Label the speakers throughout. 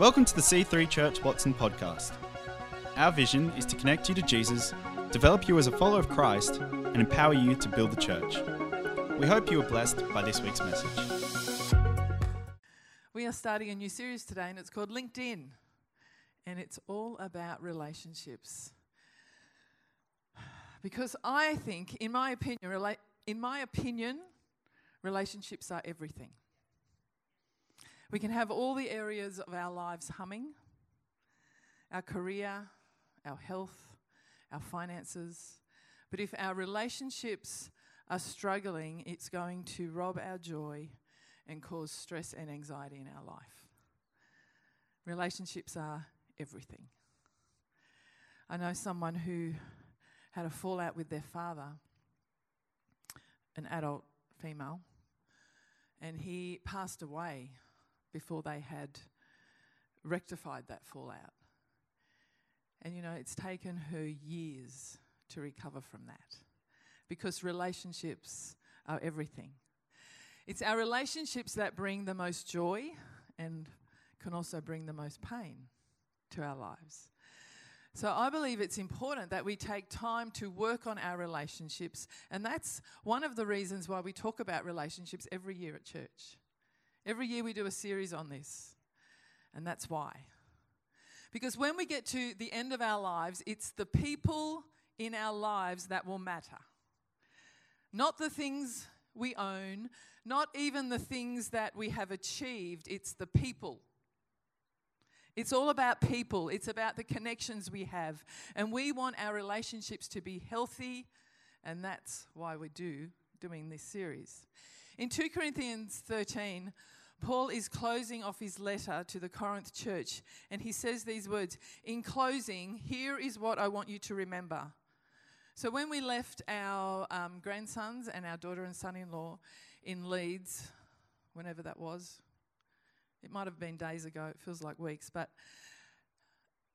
Speaker 1: Welcome to the C3 Church Watson podcast. Our vision is to connect you to Jesus, develop you as a follower of Christ, and empower you to build the church. We hope you are blessed by this week's message.
Speaker 2: We are starting a new series today, and it's called LinkedIn, and it's all about relationships. Because I think, in my opinion, rela- in my opinion, relationships are everything. We can have all the areas of our lives humming our career, our health, our finances. But if our relationships are struggling, it's going to rob our joy and cause stress and anxiety in our life. Relationships are everything. I know someone who had a fallout with their father, an adult female, and he passed away before they had rectified that fallout. And you know, it's taken her years to recover from that because relationships are everything. It's our relationships that bring the most joy and can also bring the most pain to our lives. So I believe it's important that we take time to work on our relationships. And that's one of the reasons why we talk about relationships every year at church. Every year we do a series on this. And that's why. Because when we get to the end of our lives, it's the people in our lives that will matter. Not the things we own, not even the things that we have achieved, it's the people. It's all about people, it's about the connections we have. And we want our relationships to be healthy, and that's why we do doing this series. In 2 Corinthians 13, Paul is closing off his letter to the Corinth church, and he says these words In closing, here is what I want you to remember. So, when we left our um, grandsons and our daughter and son in law in Leeds, whenever that was, it might have been days ago, it feels like weeks, but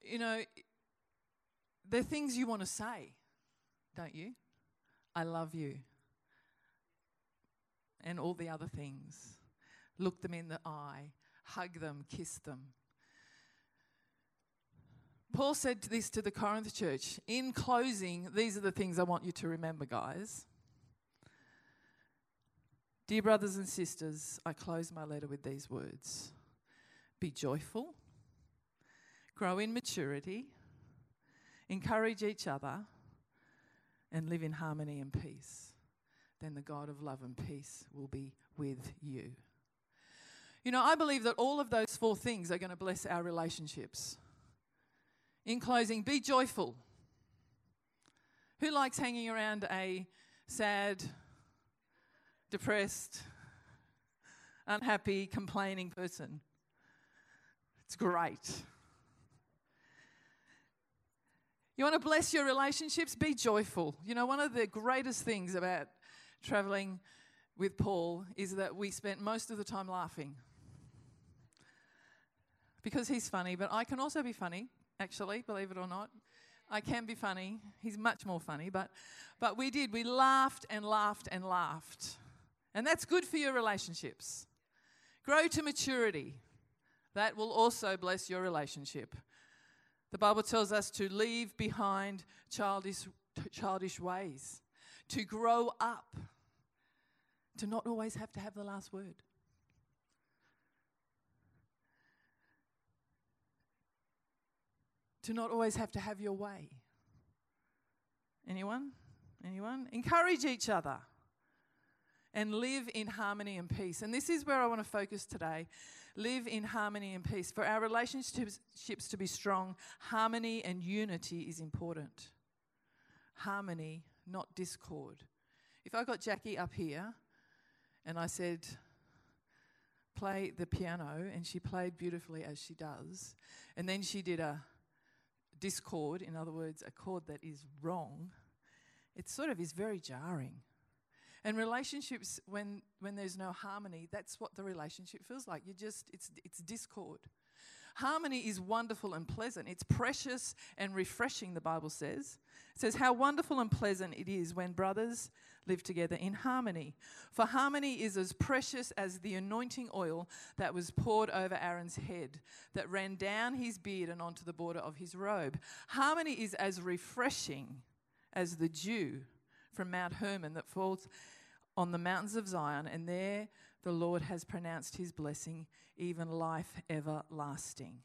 Speaker 2: you know, there are things you want to say, don't you? I love you. And all the other things look them in the eye, hug them, kiss them. Paul said this to the Corinth church. In closing, these are the things I want you to remember, guys. Dear brothers and sisters, I close my letter with these words Be joyful, grow in maturity, encourage each other, and live in harmony and peace. Then the God of love and peace will be with you. You know, I believe that all of those four things are going to bless our relationships. In closing, be joyful. Who likes hanging around a sad, depressed, unhappy, complaining person? It's great. You want to bless your relationships? Be joyful. You know, one of the greatest things about traveling with Paul is that we spent most of the time laughing because he's funny, but I can also be funny, actually, believe it or not. I can be funny. He's much more funny, but but we did. We laughed and laughed and laughed. And that's good for your relationships. Grow to maturity. That will also bless your relationship. The Bible tells us to leave behind childish childish ways, to grow up, to not always have to have the last word. to not always have to have your way. Anyone? Anyone? Encourage each other and live in harmony and peace. And this is where I want to focus today. Live in harmony and peace. For our relationships to be strong, harmony and unity is important. Harmony, not discord. If I got Jackie up here and I said, play the piano, and she played beautifully as she does, and then she did a discord, in other words, a chord that is wrong, it sort of is very jarring. And relationships, when, when there's no harmony, that's what the relationship feels like. You just, it's, it's discord. Harmony is wonderful and pleasant. It's precious and refreshing, the Bible says. It says, How wonderful and pleasant it is when brothers live together in harmony. For harmony is as precious as the anointing oil that was poured over Aaron's head, that ran down his beard and onto the border of his robe. Harmony is as refreshing as the dew from Mount Hermon that falls on the mountains of Zion, and there the Lord has pronounced his blessing, even life everlasting.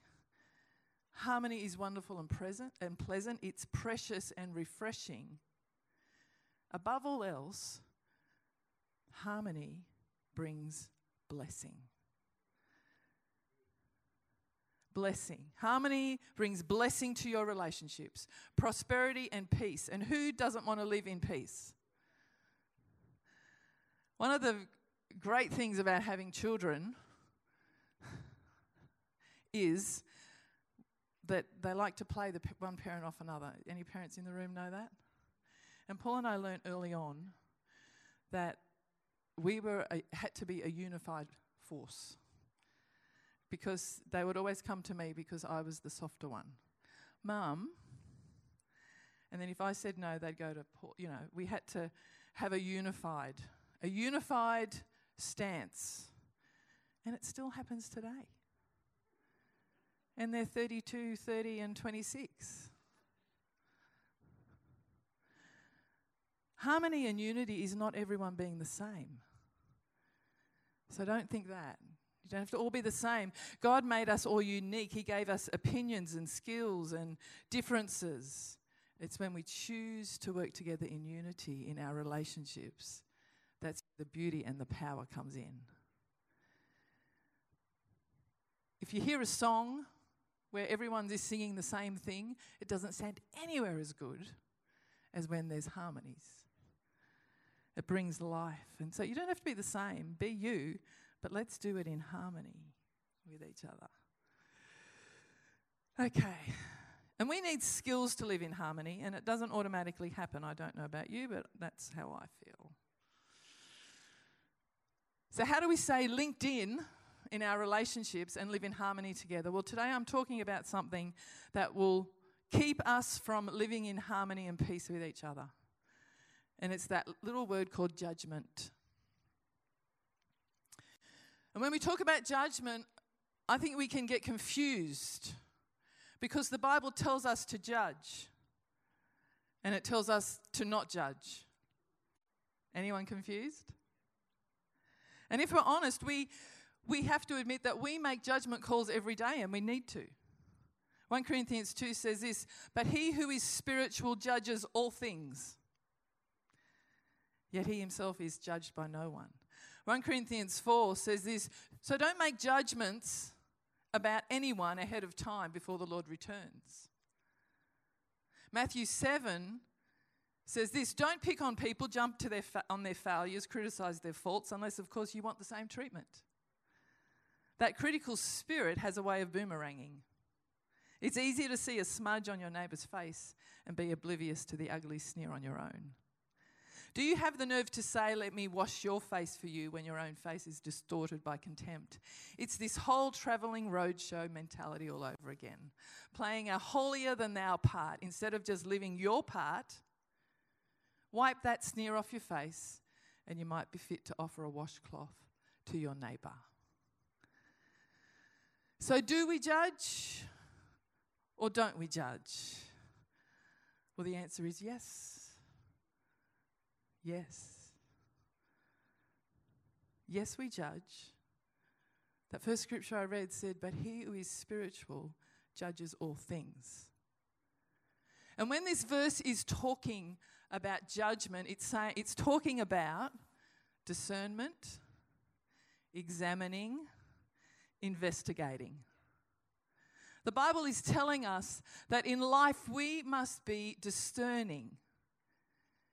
Speaker 2: Harmony is wonderful and present and pleasant. It's precious and refreshing. Above all else, harmony brings blessing. Blessing. Harmony brings blessing to your relationships, prosperity and peace. And who doesn't want to live in peace? One of the great things about having children is that they like to play the one parent off another. Any parents in the room know that? And Paul and I learned early on that we were a, had to be a unified force because they would always come to me because I was the softer one. Mum, and then if I said no, they'd go to Paul. You know, we had to have a unified, a unified stance. And it still happens today. And they're 32, 30, and 26. Harmony and unity is not everyone being the same. So don't think that. You don't have to all be the same. God made us all unique. He gave us opinions and skills and differences. It's when we choose to work together in unity in our relationships that's the beauty and the power comes in. If you hear a song where everyone is singing the same thing, it doesn't sound anywhere as good as when there's harmonies. It brings life. And so you don't have to be the same, be you, but let's do it in harmony with each other. Okay. And we need skills to live in harmony, and it doesn't automatically happen. I don't know about you, but that's how I feel. So, how do we stay linked in in our relationships and live in harmony together? Well, today I'm talking about something that will keep us from living in harmony and peace with each other. And it's that little word called judgment. And when we talk about judgment, I think we can get confused because the Bible tells us to judge and it tells us to not judge. Anyone confused? And if we're honest, we, we have to admit that we make judgment calls every day and we need to. 1 Corinthians 2 says this But he who is spiritual judges all things, yet he himself is judged by no one. 1 Corinthians 4 says this So don't make judgments about anyone ahead of time before the Lord returns. Matthew 7 says this don't pick on people, jump to their fa- on their failures, criticize their faults, unless, of course, you want the same treatment. That critical spirit has a way of boomeranging. It's easier to see a smudge on your neighbour's face and be oblivious to the ugly sneer on your own. Do you have the nerve to say, Let me wash your face for you, when your own face is distorted by contempt? It's this whole travelling roadshow mentality all over again, playing a holier than thou part instead of just living your part Wipe that sneer off your face, and you might be fit to offer a washcloth to your neighbour. So, do we judge or don't we judge? Well, the answer is yes. Yes. Yes, we judge. That first scripture I read said, But he who is spiritual judges all things. And when this verse is talking about judgment, it's, saying, it's talking about discernment, examining, investigating. The Bible is telling us that in life we must be discerning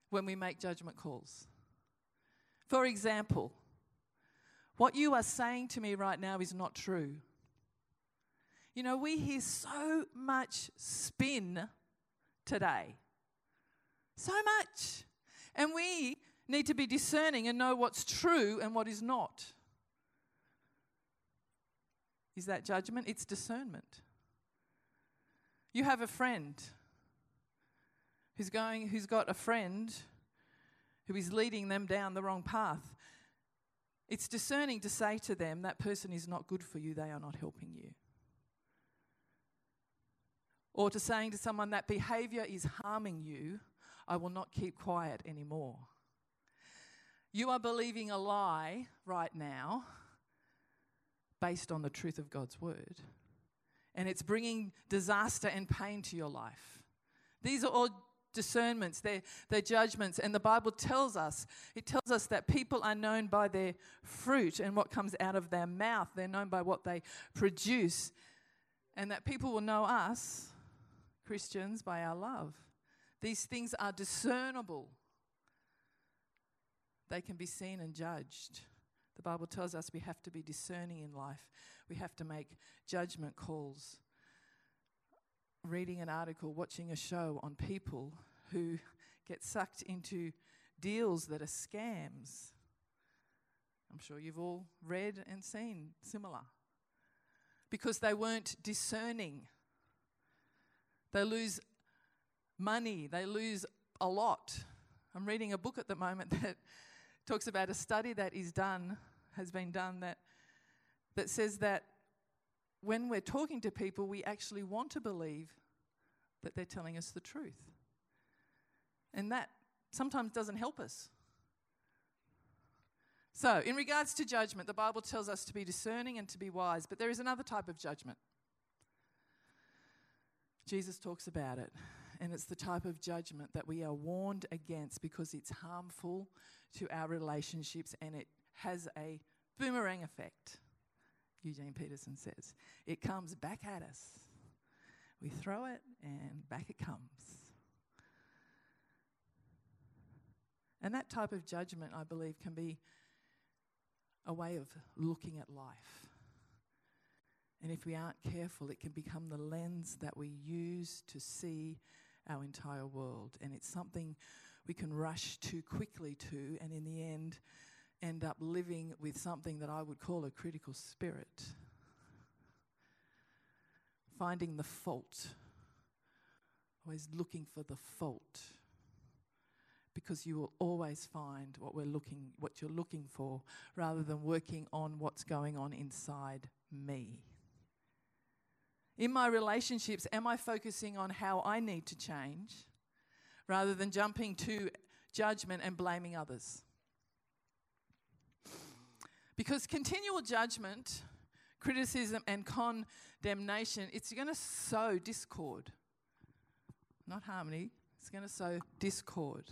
Speaker 2: when we make judgment calls. For example, what you are saying to me right now is not true. You know, we hear so much spin today. So much. And we need to be discerning and know what's true and what is not. Is that judgment? It's discernment. You have a friend who's going who's got a friend who is leading them down the wrong path. It's discerning to say to them, that person is not good for you, they are not helping you. Or to saying to someone, that behavior is harming you, I will not keep quiet anymore. You are believing a lie right now based on the truth of God's word. And it's bringing disaster and pain to your life. These are all discernments, they're, judgments. And the Bible tells us, it tells us that people are known by their fruit and what comes out of their mouth. They're known by what they produce. And that people will know us, Christians, by our love. These things are discernible. They can be seen and judged. The Bible tells us we have to be discerning in life. We have to make judgment calls. Reading an article, watching a show on people who get sucked into deals that are scams. I'm sure you've all read and seen similar. Because they weren't discerning. They lose money, they lose a lot. I'm reading a book at the moment that talks about a study that is done, has been done, that, that says that when we're talking to people, we actually want to believe that they're telling us the truth. And that sometimes doesn't help us. So, in regards to judgment, the Bible tells us to be discerning and to be wise, but there is another type of judgment. Jesus talks about it, and it's the type of judgment that we are warned against because it's harmful to our relationships and it has a boomerang effect, Eugene Peterson says. It comes back at us. We throw it, and back it comes. And that type of judgment, I believe, can be a way of looking at life. And if we aren't careful, it can become the lens that we use to see our entire world. And it's something we can rush too quickly to, and in the end, end up living with something that I would call a critical spirit. Finding the fault, always looking for the fault because you will always find what we're looking what you're looking for rather than working on what's going on inside me. In my relationships, am I focusing on how I need to change rather than jumping to judgment and blaming others? Because continual judgment, criticism, and condemnation, it's going to sow discord. Not harmony, it's going to sow discord.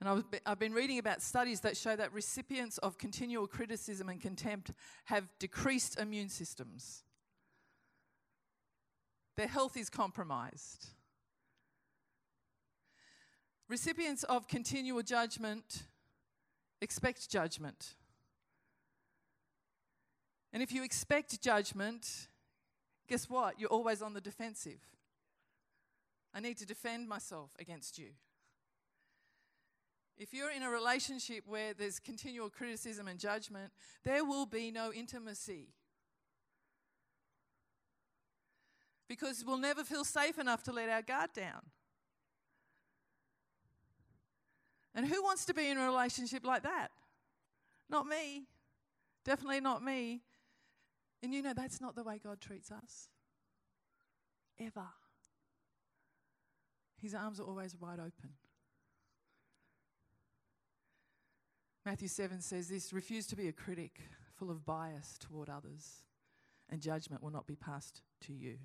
Speaker 2: And I have been reading about studies that show that recipients of continual criticism and contempt have decreased immune systems. Their health is compromised. Recipients of continual judgment expect judgment. And if you expect judgment, guess what? You're always on the defensive. I need to defend myself against you. If you're in a relationship where there's continual criticism and judgment, there will be no intimacy. Because we'll never feel safe enough to let our guard down. And who wants to be in a relationship like that? Not me. Definitely not me. And you know, that's not the way God treats us. Ever. His arms are always wide open. Matthew 7 says this refuse to be a critic, full of bias toward others, and judgment will not be passed to you.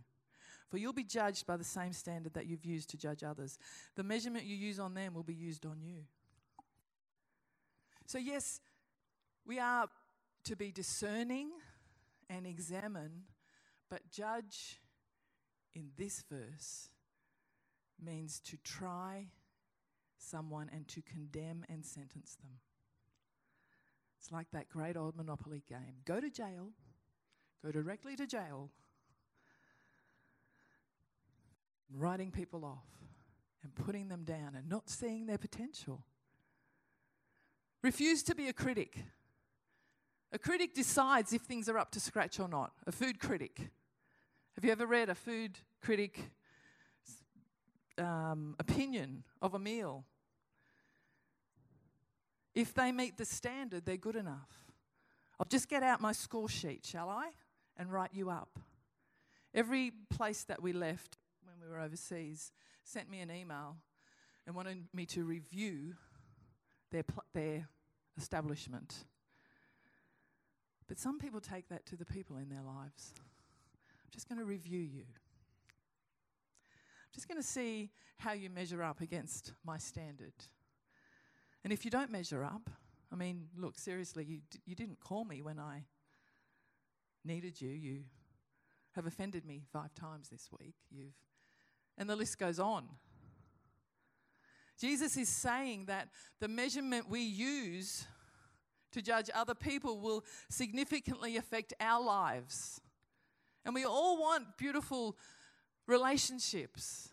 Speaker 2: For you'll be judged by the same standard that you've used to judge others. The measurement you use on them will be used on you. So, yes, we are to be discerning and examine, but judge in this verse means to try someone and to condemn and sentence them. It's like that great old Monopoly game go to jail, go directly to jail, writing people off and putting them down and not seeing their potential. Refuse to be a critic. A critic decides if things are up to scratch or not. A food critic. Have you ever read a food critic um, opinion of a meal? If they meet the standard, they're good enough. I'll just get out my score sheet, shall I? And write you up. Every place that we left when we were overseas sent me an email and wanted me to review their, pl- their establishment. But some people take that to the people in their lives. I'm just going to review you. I'm just going to see how you measure up against my standard. And if you don't measure up, I mean, look, seriously, you, d- you didn't call me when I needed you. You have offended me five times this week. You've, and the list goes on. Jesus is saying that the measurement we use to judge other people will significantly affect our lives. And we all want beautiful relationships.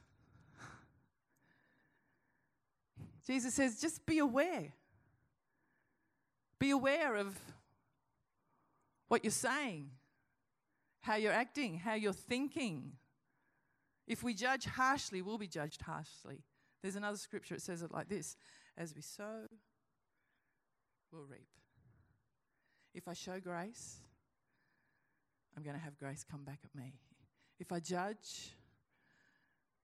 Speaker 2: Jesus says, just be aware. Be aware of what you're saying, how you're acting, how you're thinking. If we judge harshly, we'll be judged harshly. There's another scripture, it says it like this As we sow, we'll reap. If I show grace, I'm going to have grace come back at me. If I judge,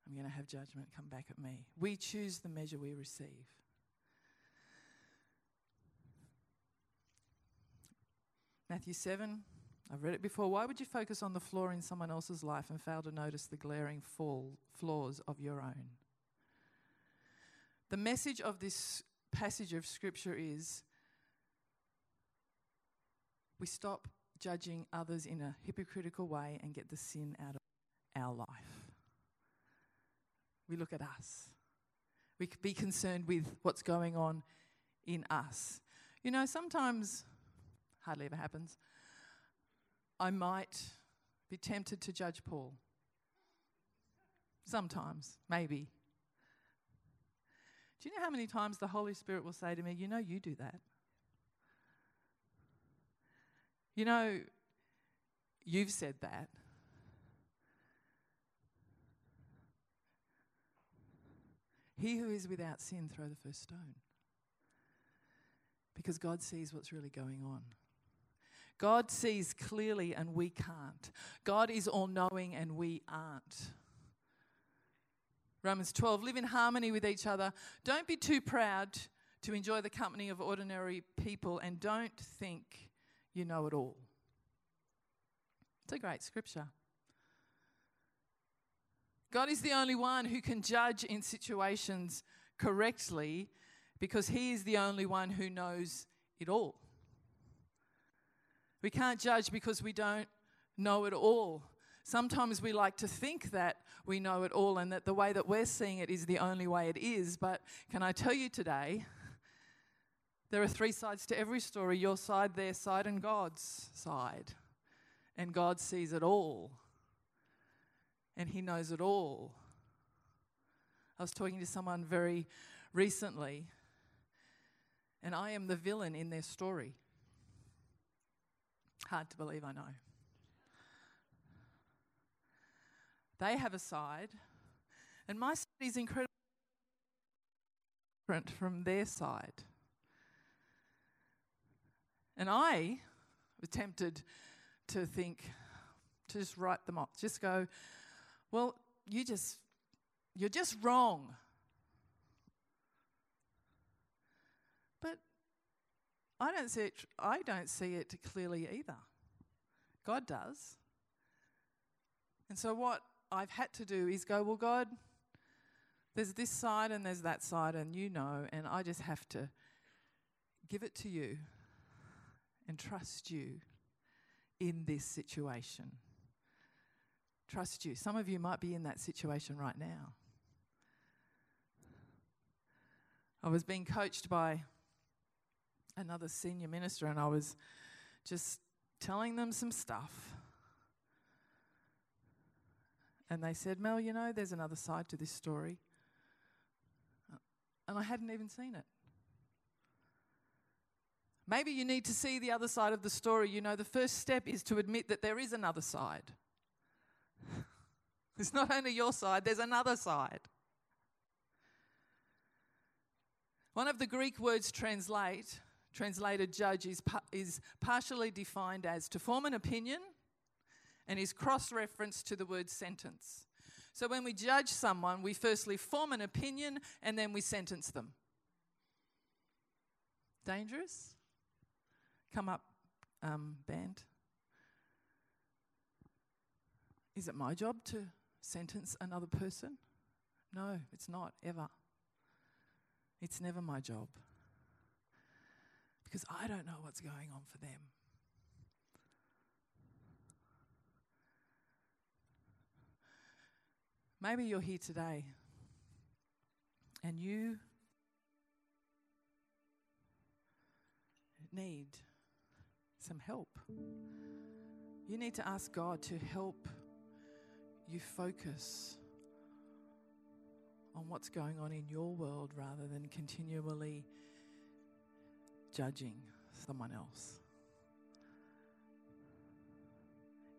Speaker 2: I'm going to have judgment come back at me. We choose the measure we receive. Matthew 7, I've read it before. Why would you focus on the flaw in someone else's life and fail to notice the glaring fall, flaws of your own? The message of this passage of Scripture is we stop judging others in a hypocritical way and get the sin out of our life. We look at us. We could be concerned with what's going on in us. You know, sometimes, hardly ever happens, I might be tempted to judge Paul. Sometimes, maybe. Do you know how many times the Holy Spirit will say to me, You know, you do that? You know, you've said that. He who is without sin, throw the first stone. Because God sees what's really going on. God sees clearly and we can't. God is all knowing and we aren't. Romans 12, live in harmony with each other. Don't be too proud to enjoy the company of ordinary people and don't think you know it all. It's a great scripture. God is the only one who can judge in situations correctly because He is the only one who knows it all. We can't judge because we don't know it all. Sometimes we like to think that we know it all and that the way that we're seeing it is the only way it is. But can I tell you today, there are three sides to every story your side, their side, and God's side. And God sees it all and He knows it all. I was talking to someone very recently, and I am the villain in their story. Hard to believe, I know. They have a side, and my side is incredibly different from their side. And I was tempted to think, to just write them off, just go, well, you just, you're just wrong. But I don't see it, I don't see it clearly either. God does. And so what I've had to do is go, well, God, there's this side and there's that side, and you know, and I just have to give it to you and trust you in this situation. Trust you. Some of you might be in that situation right now. I was being coached by another senior minister, and I was just telling them some stuff. And they said, Mel, you know, there's another side to this story. And I hadn't even seen it. Maybe you need to see the other side of the story. You know, the first step is to admit that there is another side. It's not only your side, there's another side. One of the Greek words translate, translated judge, is, is partially defined as to form an opinion and is cross referenced to the word sentence. So when we judge someone, we firstly form an opinion and then we sentence them. Dangerous? Come up, um, band. Is it my job to sentence another person? No, it's not, ever. It's never my job. Because I don't know what's going on for them. Maybe you're here today and you need some help. You need to ask God to help you focus on what's going on in your world rather than continually judging someone else.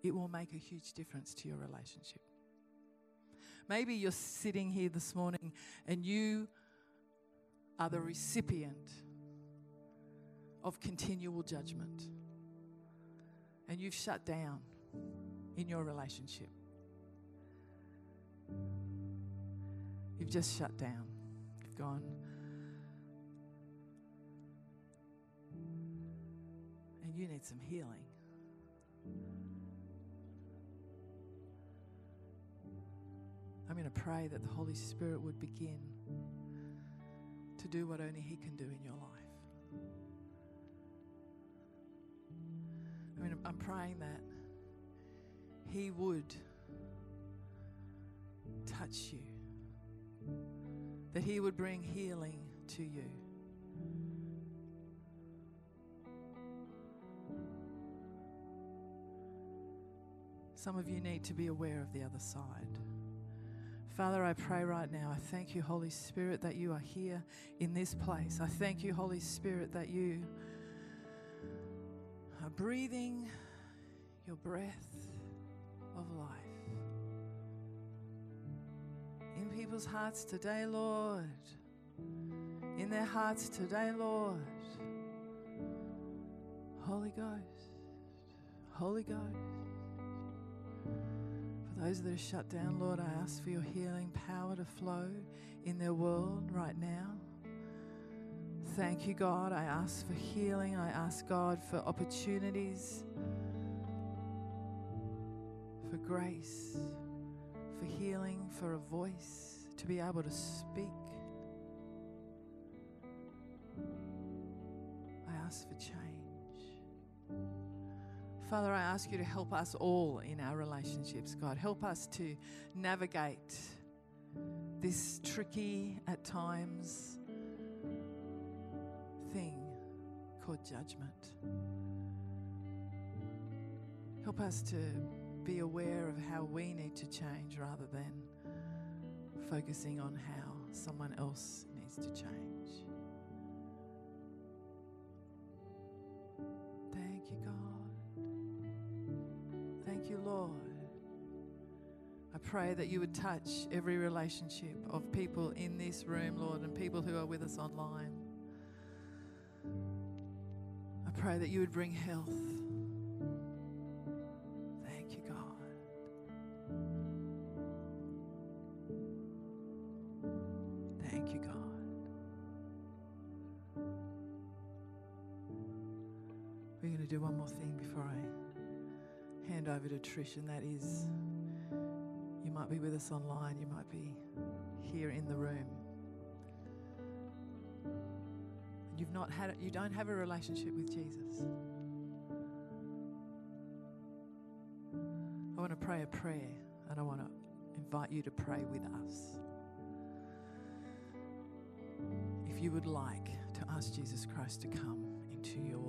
Speaker 2: It will make a huge difference to your relationship. Maybe you're sitting here this morning and you are the recipient of continual judgment. And you've shut down in your relationship. You've just shut down. You've gone. And you need some healing. I'm going to pray that the Holy Spirit would begin to do what only He can do in your life. I mean, I'm praying that He would touch you, that He would bring healing to you. Some of you need to be aware of the other side. Father, I pray right now. I thank you, Holy Spirit, that you are here in this place. I thank you, Holy Spirit, that you are breathing your breath people's hearts today, Lord. In their hearts today, Lord. Holy Ghost, Holy Ghost. For those that are shut down, Lord, I ask for your healing power to flow in their world right now. Thank you, God. I ask for healing. I ask, God, for opportunities, for grace, for healing, for a voice to be able to speak. I ask for change. Father, I ask you to help us all in our relationships, God. Help us to navigate this tricky, at times, thing called judgment. Help us to be aware of how we need to change rather than focusing on how someone else needs to change. Thank you, God. Thank you, Lord. I pray that you would touch every relationship of people in this room, Lord, and people who are with us online. I pray that you would bring health. We're going to do one more thing before I hand over to Trish, and that is you might be with us online, you might be here in the room. And You've not had you don't have a relationship with Jesus. I want to pray a prayer and I want to invite you to pray with us. If you would like to ask Jesus Christ to come into your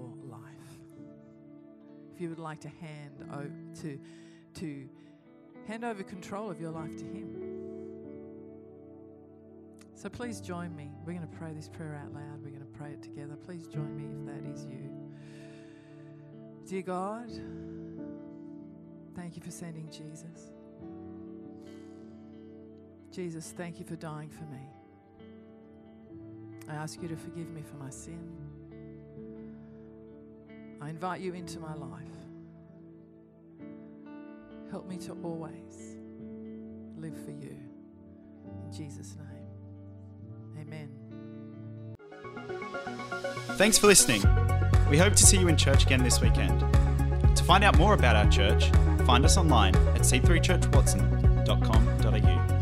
Speaker 2: you would like to hand over to to Hand over control of your life to Him. So please join me. We're going to pray this prayer out loud. We're going to pray it together. Please join me if that is you. Dear God, thank you for sending Jesus. Jesus, thank you for dying for me. I ask you to forgive me for my sin. I invite you into my life. Help me to always live for you. In Jesus' name, amen.
Speaker 1: Thanks for listening. We hope to see you in church again this weekend. To find out more about our church, find us online at c3churchwatson.com.au.